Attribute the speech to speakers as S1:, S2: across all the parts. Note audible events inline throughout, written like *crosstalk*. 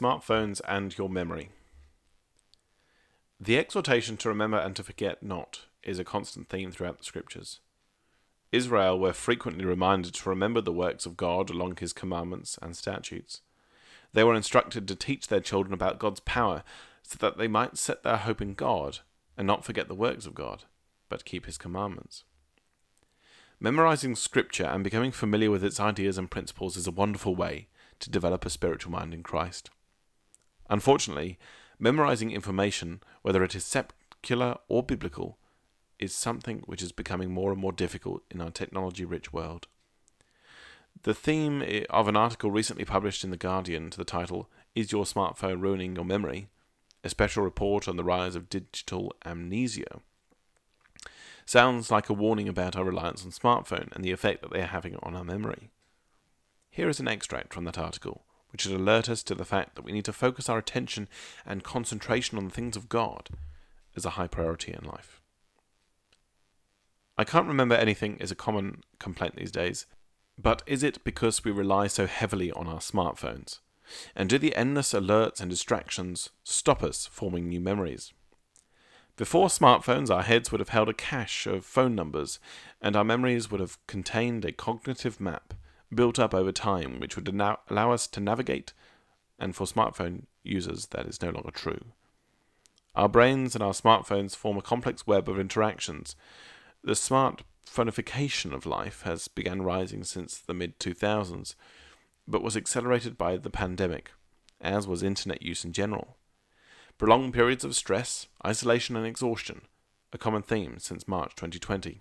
S1: smartphones and your memory. The exhortation to remember and to forget not is a constant theme throughout the scriptures. Israel were frequently reminded to remember the works of God along his commandments and statutes. They were instructed to teach their children about God's power so that they might set their hope in God and not forget the works of God, but keep his commandments. Memorizing scripture and becoming familiar with its ideas and principles is a wonderful way to develop a spiritual mind in Christ. Unfortunately, memorizing information, whether it is secular or biblical, is something which is becoming more and more difficult in our technology rich world. The theme of an article recently published in The Guardian to the title, Is Your Smartphone Ruining Your Memory? A special report on the rise of digital amnesia. Sounds like a warning about our reliance on smartphone and the effect that they are having on our memory. Here is an extract from that article, which should alert us to the fact that we need to focus our attention and concentration on the things of God as a high priority in life. I can't remember anything is a common complaint these days, but is it because we rely so heavily on our smartphones? And do the endless alerts and distractions stop us forming new memories? Before smartphones, our heads would have held a cache of phone numbers, and our memories would have contained a cognitive map built up over time, which would allow us to navigate, and for smartphone users, that is no longer true. Our brains and our smartphones form a complex web of interactions. The smartphoneification of life has begun rising since the mid 2000s, but was accelerated by the pandemic, as was internet use in general. Prolonged periods of stress, isolation, and exhaustion, a common theme since March 2020,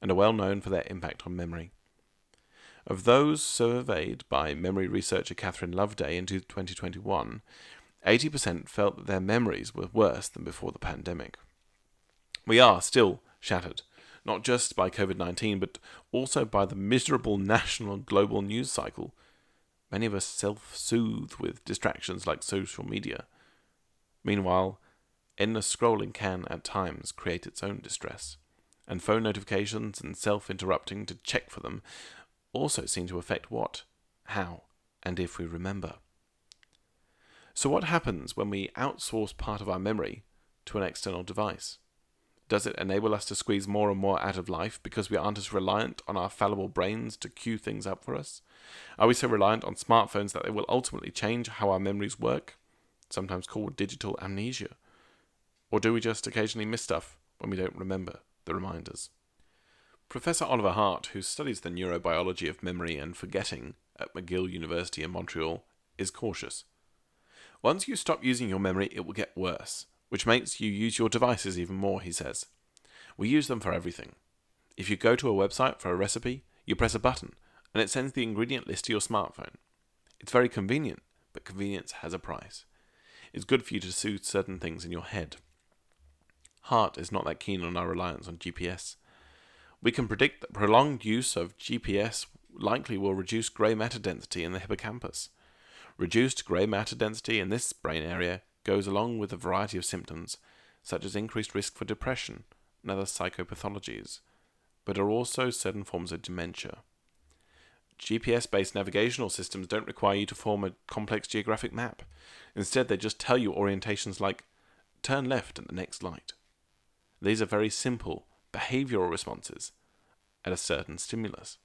S1: and are well known for their impact on memory. Of those surveyed by memory researcher Catherine Loveday in 2021, 80% felt that their memories were worse than before the pandemic. We are still shattered, not just by COVID 19, but also by the miserable *laughs* national and global news cycle. Many of us self soothe with distractions like social media. Meanwhile, endless scrolling can, at times, create its own distress, and phone notifications and self interrupting to check for them also seem to affect what, how, and if we remember. So, what happens when we outsource part of our memory to an external device? Does it enable us to squeeze more and more out of life because we aren't as reliant on our fallible brains to cue things up for us? Are we so reliant on smartphones that they will ultimately change how our memories work, sometimes called digital amnesia? Or do we just occasionally miss stuff when we don't remember the reminders? Professor Oliver Hardt, who studies the neurobiology of memory and forgetting at McGill University in Montreal, is cautious. Once you stop using your memory, it will get worse, which makes you use your devices even more, he says. We use them for everything. If you go to a website for a recipe, you press a button, and it sends the ingredient list to your smartphone. It's very convenient, but convenience has a price. It's good for you to soothe certain things in your head. Hardt is not that keen on our reliance on GPS. We can predict that prolonged use of GPS likely will reduce grey matter density in the hippocampus. Reduced grey matter density in this brain area goes along with a variety of symptoms, such as increased risk for depression and other psychopathologies, but are also certain forms of dementia. GPS based navigational systems don't require you to form a complex geographic map. Instead, they just tell you orientations like turn left at the next light. These are very simple behavioral responses at a certain stimulus.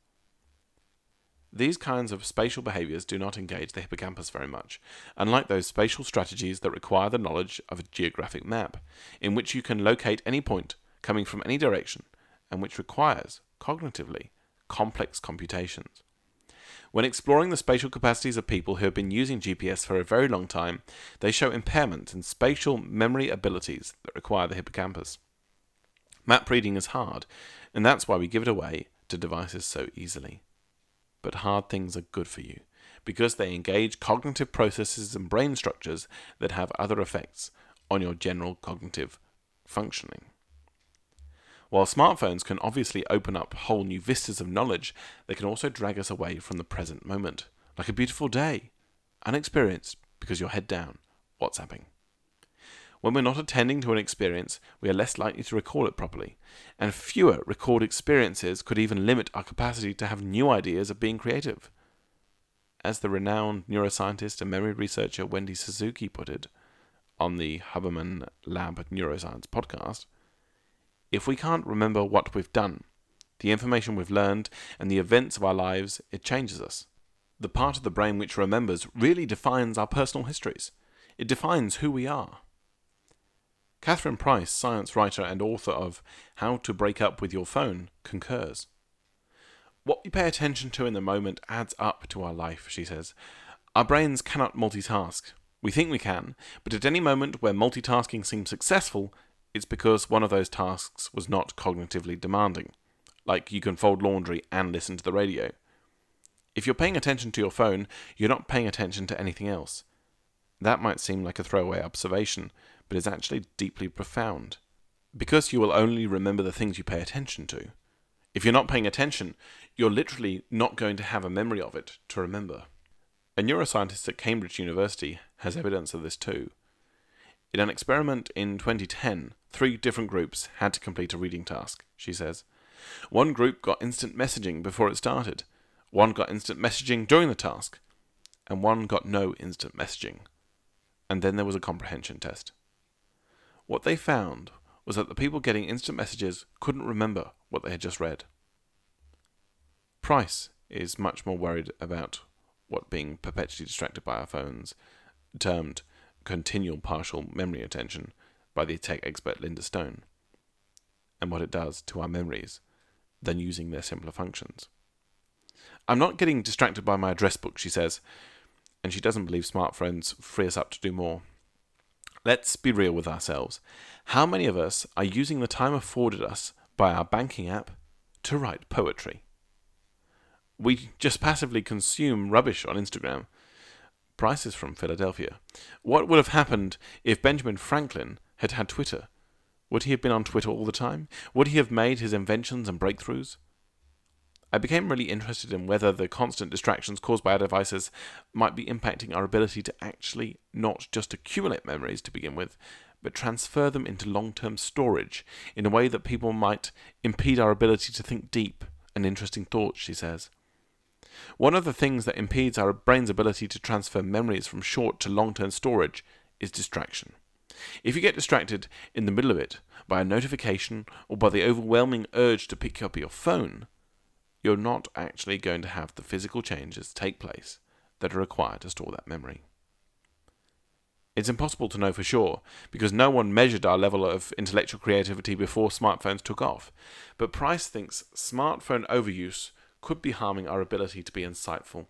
S1: These kinds of spatial behaviors do not engage the hippocampus very much, unlike those spatial strategies that require the knowledge of a geographic map, in which you can locate any point coming from any direction, and which requires, cognitively, complex computations. When exploring the spatial capacities of people who have been using GPS for a very long time, they show impairment in spatial memory abilities that require the hippocampus. Map reading is hard, and that's why we give it away to devices so easily. But hard things are good for you, because they engage cognitive processes and brain structures that have other effects on your general cognitive functioning. While smartphones can obviously open up whole new vistas of knowledge, they can also drag us away from the present moment, like a beautiful day, unexperienced because you're head down, WhatsApping. When we're not attending to an experience, we are less likely to recall it properly, and fewer recalled experiences could even limit our capacity to have new ideas of being creative. as the renowned neuroscientist and memory researcher Wendy Suzuki put it on the Huberman Lab Neuroscience podcast, if we can't remember what we've done, the information we've learned, and the events of our lives, it changes us. The part of the brain which remembers really defines our personal histories. It defines who we are. Catherine Price, science writer and author of How to Break Up with Your Phone, concurs. What we pay attention to in the moment adds up to our life, she says. Our brains cannot multitask. We think we can, but at any moment where multitasking seems successful, it's because one of those tasks was not cognitively demanding. Like you can fold laundry and listen to the radio. If you're paying attention to your phone, you're not paying attention to anything else. That might seem like a throwaway observation, but is actually deeply profound. Because you will only remember the things you pay attention to. If you're not paying attention, you're literally not going to have a memory of it to remember. A neuroscientist at Cambridge University has evidence of this too. In an experiment in 2010, three different groups had to complete a reading task, she says. One group got instant messaging before it started, one got instant messaging during the task, and one got no instant messaging. And then there was a comprehension test. What they found was that the people getting instant messages couldn't remember what they had just read. Price is much more worried about what being perpetually distracted by our phones, termed continual partial memory attention by the tech expert Linda Stone, and what it does to our memories than using their simpler functions. I'm not getting distracted by my address book, she says, and she doesn't believe smartphones free us up to do more. Let's be real with ourselves. How many of us are using the time afforded us by our banking app to write poetry? We just passively consume rubbish on Instagram. Price is from Philadelphia. What would have happened if Benjamin Franklin had had Twitter? Would he have been on Twitter all the time? Would he have made his inventions and breakthroughs? I became really interested in whether the constant distractions caused by our devices might be impacting our ability to actually not just accumulate memories to begin with, but transfer them into long term storage in a way that people might impede our ability to think deep and interesting thoughts, she says. One of the things that impedes our brain's ability to transfer memories from short to long term storage is distraction. If you get distracted in the middle of it by a notification or by the overwhelming urge to pick up your phone, you're not actually going to have the physical changes take place that are required to store that memory. It's impossible to know for sure because no one measured our level of intellectual creativity before smartphones took off. But Price thinks smartphone overuse could be harming our ability to be insightful.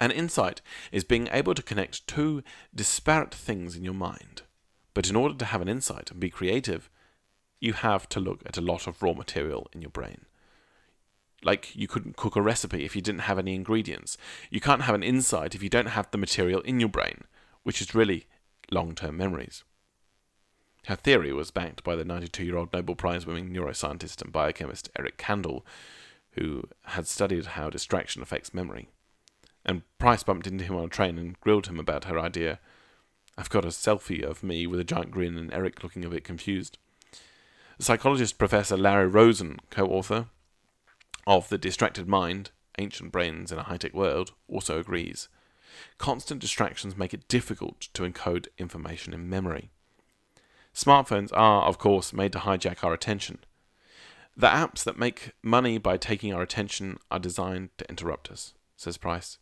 S1: An insight is being able to connect two disparate things in your mind. But in order to have an insight and be creative, you have to look at a lot of raw material in your brain like you couldn't cook a recipe if you didn't have any ingredients. You can't have an insight if you don't have the material in your brain, which is really long term memories. Her theory was backed by the 92 year old Nobel Prize winning neuroscientist and biochemist Eric Kandel, who had studied how distraction affects memory. And Price bumped into him on a train and grilled him about her idea. I've got a selfie of me with a giant grin and Eric looking a bit confused. Psychologist Professor Larry Rosen, co author, of The Distracted Mind, Ancient Brains in a High Tech World, also agrees. Constant distractions make it difficult to encode information in memory. Smartphones are, of course, made to hijack our attention. The apps that make money by taking our attention are designed to interrupt us, says Price.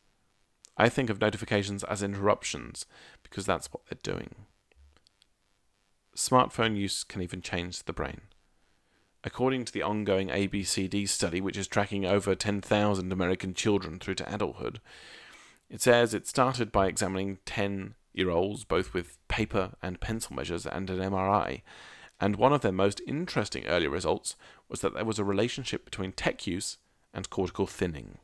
S1: I think of notifications as interruptions because that's what they're doing. Smartphone use can even change the brain. According to the ongoing ABCD study, which is tracking over 10,000 American children through to adulthood, it says it started by examining 10 year olds, both with paper and pencil measures and an MRI. And one of their most interesting early results was that there was a relationship between tech use and cortical thinning,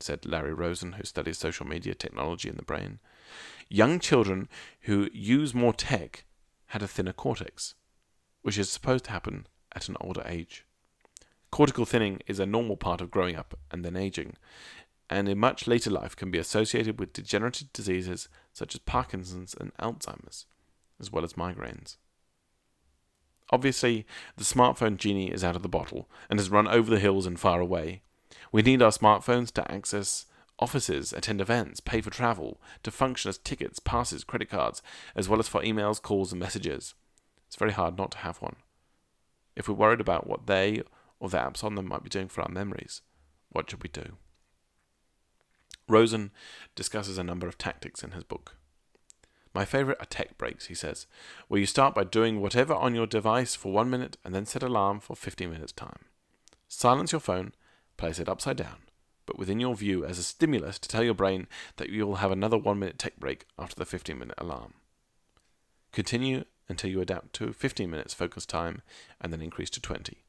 S1: said Larry Rosen, who studies social media technology in the brain. Young children who use more tech had a thinner cortex, which is supposed to happen at an older age. Cortical thinning is a normal part of growing up and then aging, and in much later life can be associated with degenerative diseases such as Parkinson's and Alzheimer's, as well as migraines. Obviously, the smartphone genie is out of the bottle and has run over the hills and far away. We need our smartphones to access Offices attend events, pay for travel, to function as tickets, passes, credit cards, as well as for emails, calls, and messages. It's very hard not to have one. If we're worried about what they or the apps on them might be doing for our memories, what should we do? Rosen discusses a number of tactics in his book. My favorite are tech breaks, he says, where you start by doing whatever on your device for one minute and then set alarm for 15 minutes time. Silence your phone, place it upside down, but within your view as a stimulus to tell your brain that you will have another one minute tech break after the 15 minute alarm. Continue until you adapt to 15 minutes focus time and then increase to 20.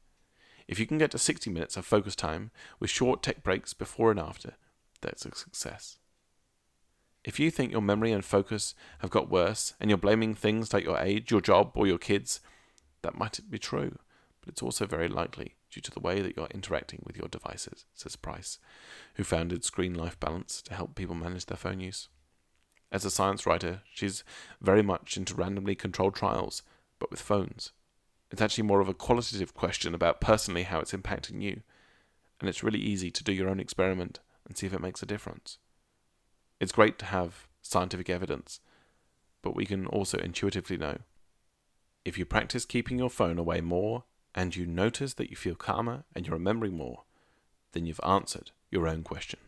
S1: If you can get to 60 minutes of focus time with short tech breaks before and after, that's a success. If you think your memory and focus have got worse and you're blaming things like your age, your job, or your kids, that might be true, but it's also very likely due to the way that you're interacting with your devices, says Price, who founded Screen Life Balance to help people manage their phone use. As a science writer, she's very much into randomly controlled trials, but with phones. It's actually more of a qualitative question about personally how it's impacting you, and it's really easy to do your own experiment and see if it makes a difference. It's great to have scientific evidence, but we can also intuitively know. If you practice keeping your phone away more and you notice that you feel calmer and you're remembering more, then you've answered your own question.